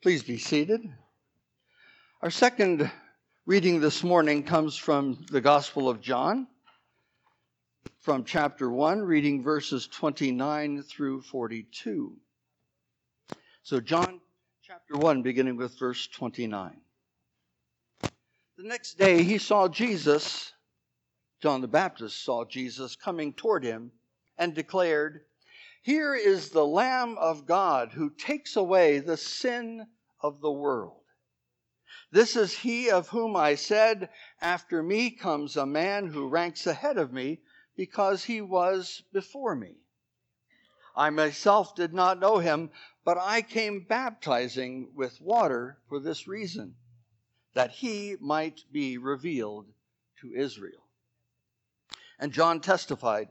Please be seated. Our second reading this morning comes from the Gospel of John, from chapter 1, reading verses 29 through 42. So, John chapter 1, beginning with verse 29. The next day he saw Jesus, John the Baptist saw Jesus coming toward him and declared, here is the Lamb of God who takes away the sin of the world. This is he of whom I said, After me comes a man who ranks ahead of me because he was before me. I myself did not know him, but I came baptizing with water for this reason, that he might be revealed to Israel. And John testified,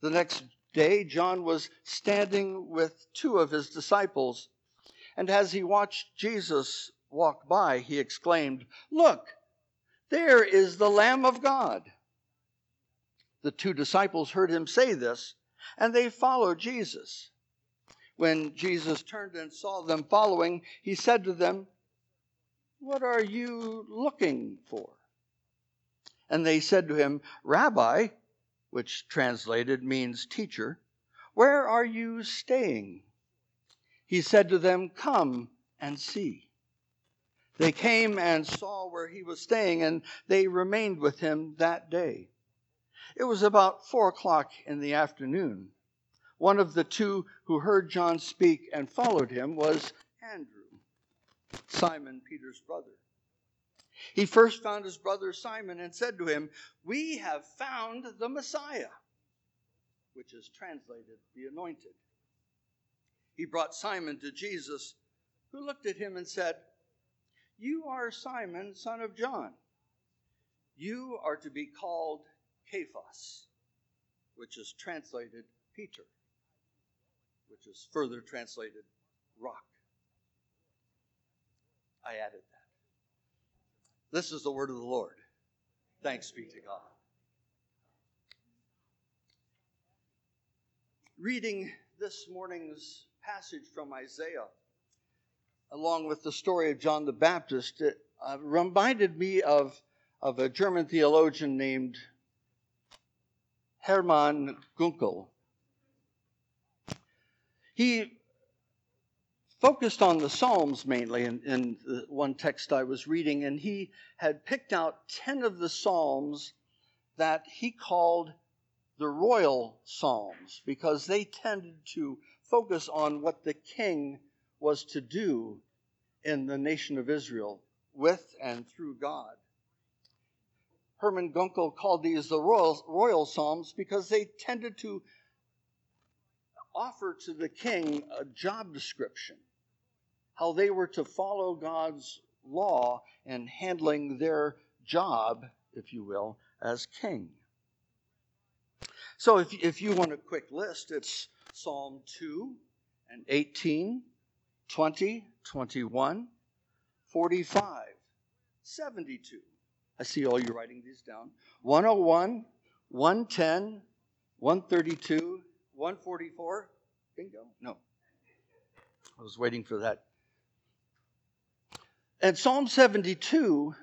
The next day, John was standing with two of his disciples, and as he watched Jesus walk by, he exclaimed, Look, there is the Lamb of God. The two disciples heard him say this, and they followed Jesus. When Jesus turned and saw them following, he said to them, What are you looking for? And they said to him, Rabbi, which translated means teacher, where are you staying? He said to them, Come and see. They came and saw where he was staying, and they remained with him that day. It was about four o'clock in the afternoon. One of the two who heard John speak and followed him was Andrew, Simon Peter's brother. He first found his brother Simon and said to him, We have found the Messiah, which is translated the anointed. He brought Simon to Jesus, who looked at him and said, You are Simon, son of John. You are to be called Cephas, which is translated Peter, which is further translated rock. I added that. This is the word of the Lord. Thanks be to God. Reading this morning's passage from Isaiah, along with the story of John the Baptist, it uh, reminded me of, of a German theologian named Hermann Gunkel. He focused on the Psalms mainly in, in the one text I was reading, and he had picked out 10 of the Psalms that he called the royal Psalms because they tended to focus on what the king was to do in the nation of Israel with and through God. Hermann Gunkel called these the royal, royal Psalms because they tended to offer to the king a job description how they were to follow God's law and handling their job, if you will, as king. So if, if you want a quick list, it's Psalm 2 and 18, 20, 21, 45, 72. I see all you writing these down. 101, 110, 132, 144. Bingo? No. I was waiting for that and Psalm 72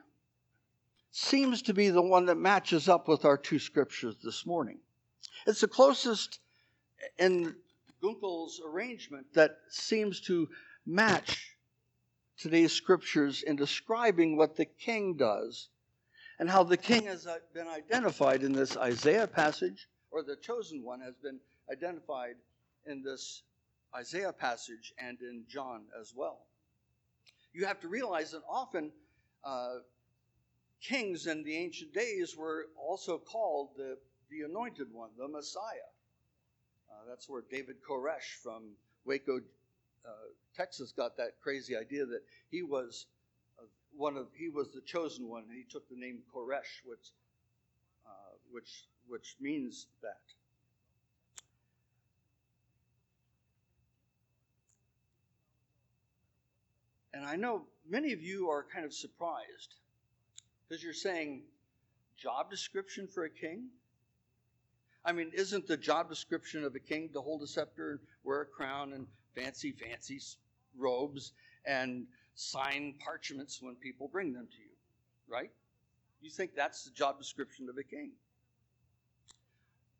seems to be the one that matches up with our two scriptures this morning. It's the closest in Gunkel's arrangement that seems to match today's scriptures in describing what the king does and how the king has been identified in this Isaiah passage, or the chosen one has been identified in this Isaiah passage and in John as well you have to realize that often uh, kings in the ancient days were also called the, the anointed one, the Messiah. Uh, that's where David Koresh from Waco, uh, Texas got that crazy idea that he was uh, one of he was the chosen one. He took the name Koresh, which uh, which which means that. And I know many of you are kind of surprised because you're saying, job description for a king? I mean, isn't the job description of a king to hold a scepter and wear a crown and fancy, fancy robes and sign parchments when people bring them to you, right? You think that's the job description of a king.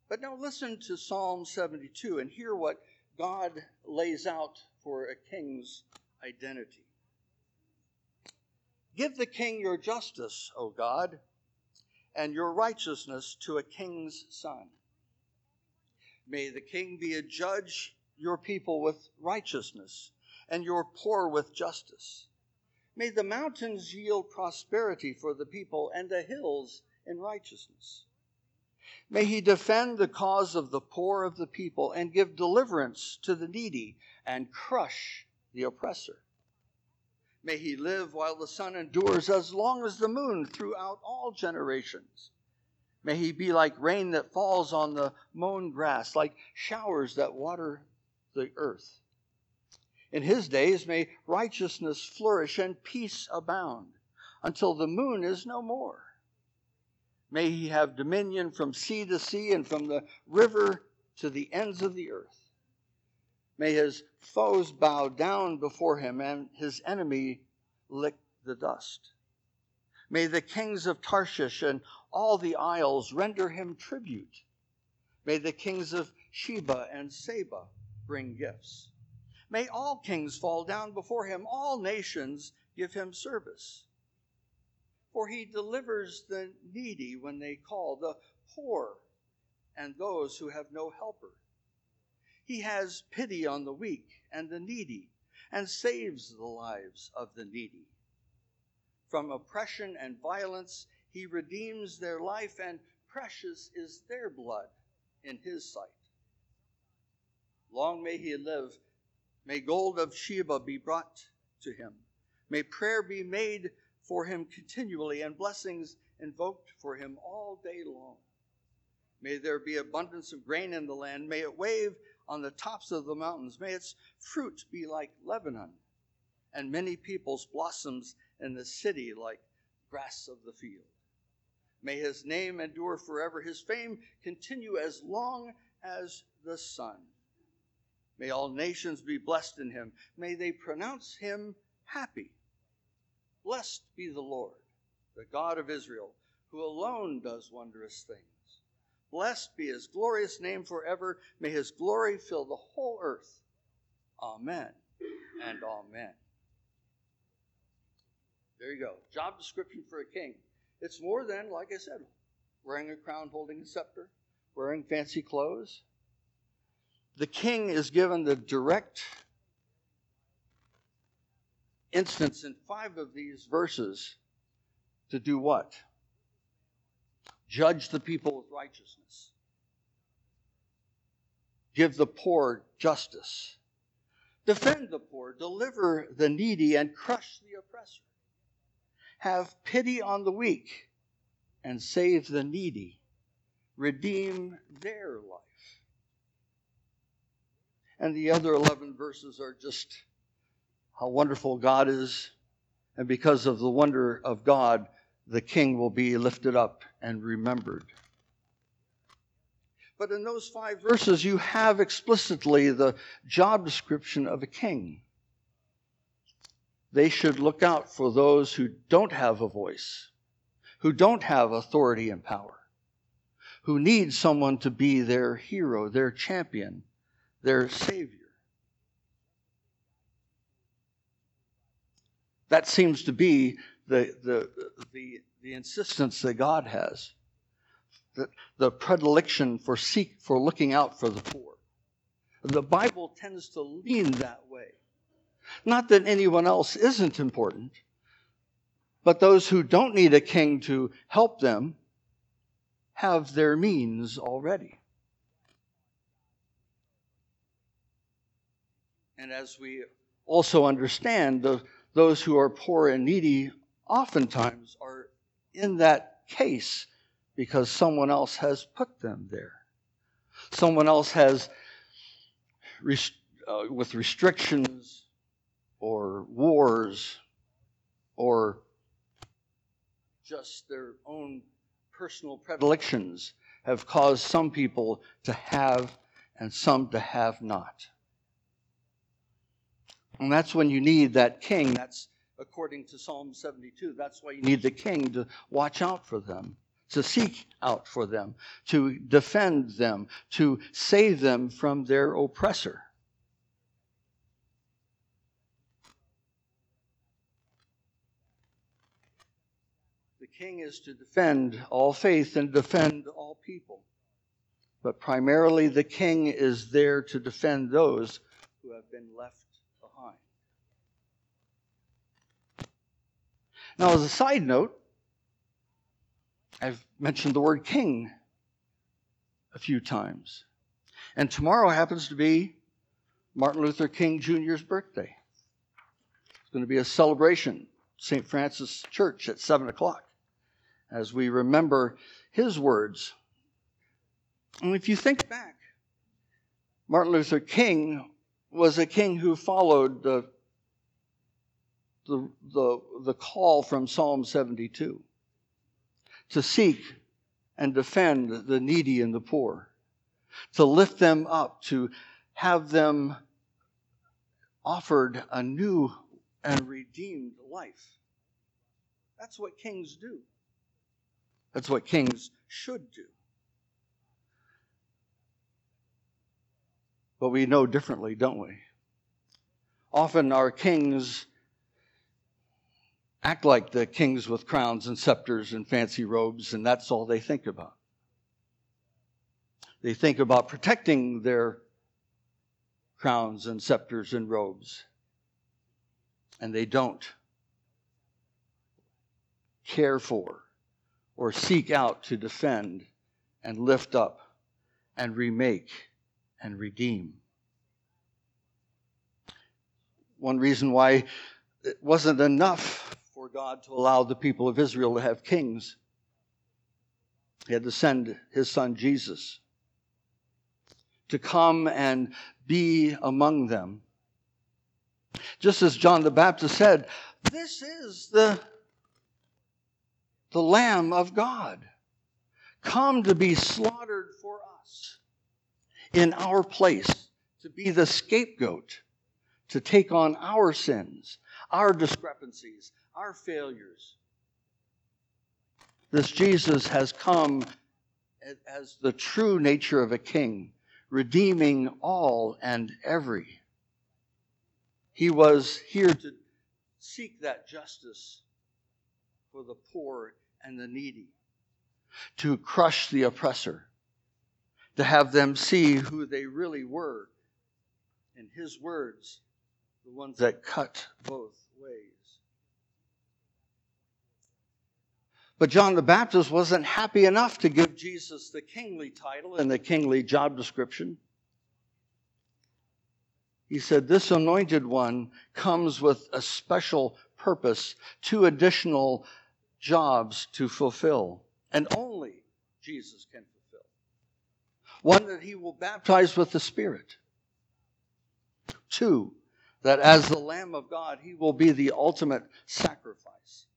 But now listen to Psalm 72 and hear what God lays out for a king's identity. Give the king your justice, O God, and your righteousness to a king's son. May the king be a judge your people with righteousness, and your poor with justice. May the mountains yield prosperity for the people, and the hills in righteousness. May he defend the cause of the poor of the people, and give deliverance to the needy, and crush the oppressor. May he live while the sun endures as long as the moon throughout all generations. May he be like rain that falls on the mown grass, like showers that water the earth. In his days may righteousness flourish and peace abound until the moon is no more. May he have dominion from sea to sea and from the river to the ends of the earth. May his foes bow down before him and his enemy lick the dust. May the kings of Tarshish and all the isles render him tribute. May the kings of Sheba and Seba bring gifts. May all kings fall down before him, all nations give him service. For he delivers the needy when they call, the poor and those who have no helper. He has pity on the weak and the needy and saves the lives of the needy. From oppression and violence, he redeems their life, and precious is their blood in his sight. Long may he live. May gold of Sheba be brought to him. May prayer be made for him continually, and blessings invoked for him all day long. May there be abundance of grain in the land. May it wave on the tops of the mountains. May its fruit be like Lebanon, and many peoples blossoms in the city like grass of the field. May his name endure forever, his fame continue as long as the sun. May all nations be blessed in him. May they pronounce him happy. Blessed be the Lord, the God of Israel, who alone does wondrous things. Blessed be his glorious name forever. May his glory fill the whole earth. Amen and amen. There you go. Job description for a king. It's more than, like I said, wearing a crown, holding a scepter, wearing fancy clothes. The king is given the direct instance in five of these verses to do what? Judge the people with righteousness. Give the poor justice. Defend the poor. Deliver the needy and crush the oppressor. Have pity on the weak and save the needy. Redeem their life. And the other 11 verses are just how wonderful God is. And because of the wonder of God, the king will be lifted up and remembered. But in those five verses, you have explicitly the job description of a king. They should look out for those who don't have a voice, who don't have authority and power, who need someone to be their hero, their champion, their savior. That seems to be the, the, the, the insistence that God has, the, the predilection for seek for looking out for the poor. The Bible tends to lean that way. Not that anyone else isn't important, but those who don't need a king to help them have their means already. And as we also understand, the, those who are poor and needy oftentimes are in that case because someone else has put them there. Someone else has, uh, with restrictions or wars or just their own personal predilections, have caused some people to have and some to have not. And that's when you need that king. That's according to Psalm 72. That's why you need the king to watch out for them, to seek out for them, to defend them, to save them from their oppressor. The king is to defend all faith and defend all people. But primarily, the king is there to defend those who have been left Now, as a side note, I've mentioned the word king a few times. And tomorrow happens to be Martin Luther King Jr.'s birthday. It's going to be a celebration, St. Francis Church at 7 o'clock, as we remember his words. And if you think back, Martin Luther King was a king who followed the the, the, the call from Psalm 72 to seek and defend the needy and the poor, to lift them up, to have them offered a new and redeemed life. That's what kings do. That's what kings should do. But we know differently, don't we? Often our kings act like the kings with crowns and scepters and fancy robes, and that's all they think about. They think about protecting their crowns and scepters and robes, and they don't care for or seek out to defend and lift up and remake and redeem. One reason why it wasn't enough for God to allow the people of Israel to have kings. He had to send his son Jesus to come and be among them. Just as John the Baptist said, this is the, the Lamb of God, come to be slaughtered for us in our place, to be the scapegoat, to take on our sins, our discrepancies, our failures. This Jesus has come as the true nature of a king, redeeming all and every. He was here to seek that justice for the poor and the needy, to crush the oppressor, to have them see who they really were. In his words, the ones that cut both ways. But John the Baptist wasn't happy enough to give Jesus the kingly title and the kingly job description. He said, This anointed one comes with a special purpose, two additional jobs to fulfill, and only Jesus can fulfill. One, that he will baptize with the Spirit. Two, that as the Lamb of God, he will be the ultimate sacrifice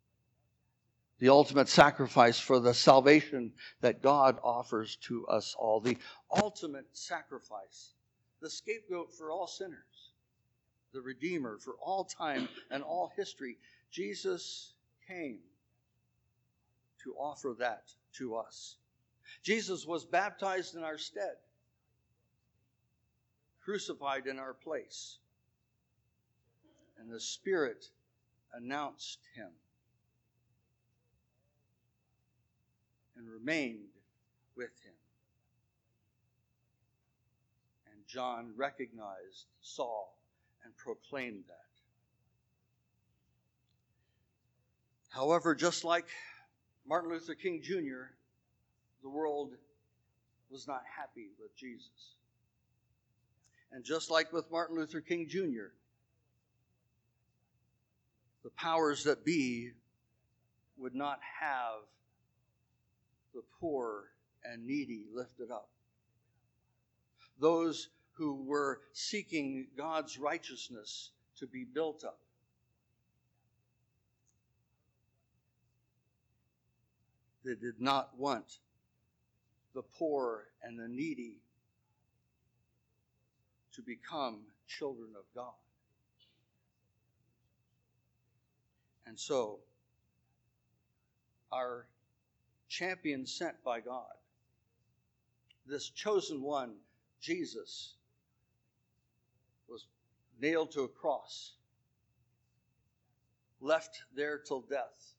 the ultimate sacrifice for the salvation that God offers to us all, the ultimate sacrifice, the scapegoat for all sinners, the Redeemer for all time and all history. Jesus came to offer that to us. Jesus was baptized in our stead, crucified in our place, and the Spirit announced him. And remained with him. And John recognized, Saul and proclaimed that. However, just like Martin Luther King Jr., the world was not happy with Jesus. And just like with Martin Luther King Jr., the powers that be would not have the poor and needy lifted up. Those who were seeking God's righteousness to be built up. They did not want the poor and the needy to become children of God. And so, our champion sent by God, this chosen one, Jesus, was nailed to a cross, left there till death,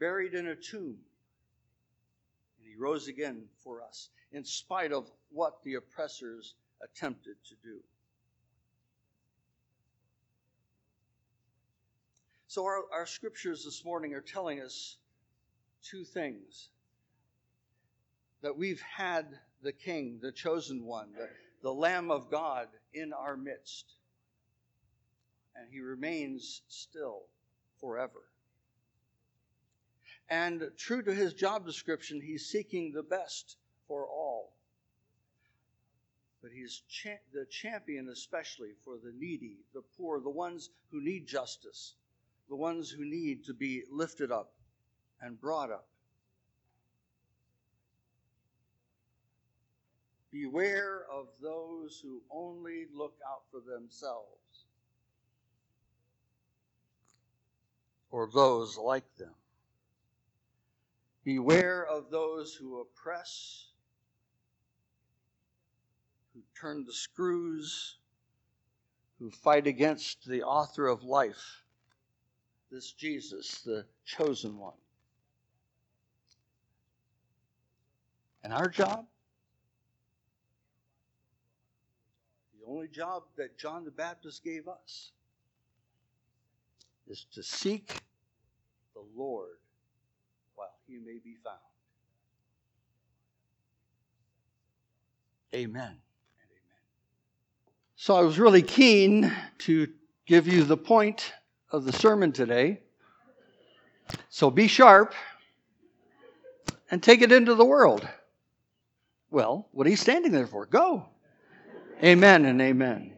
buried in a tomb, and he rose again for us, in spite of what the oppressors attempted to do. So, our, our scriptures this morning are telling us two things. That we've had the King, the chosen one, the, the Lamb of God in our midst, and he remains still forever. And true to his job description, he's seeking the best for all. But he's cha- the champion especially for the needy, the poor, the ones who need justice, the ones who need to be lifted up and brought up. Beware of those who only look out for themselves or those like them. Beware of those who oppress who turn the screws, who fight against the author of life, this Jesus, the chosen one. And our job? The only job that John the Baptist gave us is to seek the Lord while he may be found. Amen. So I was really keen to give you the point of the sermon today. So be sharp and take it into the world. Well, what are you standing there for? Go. Amen and amen.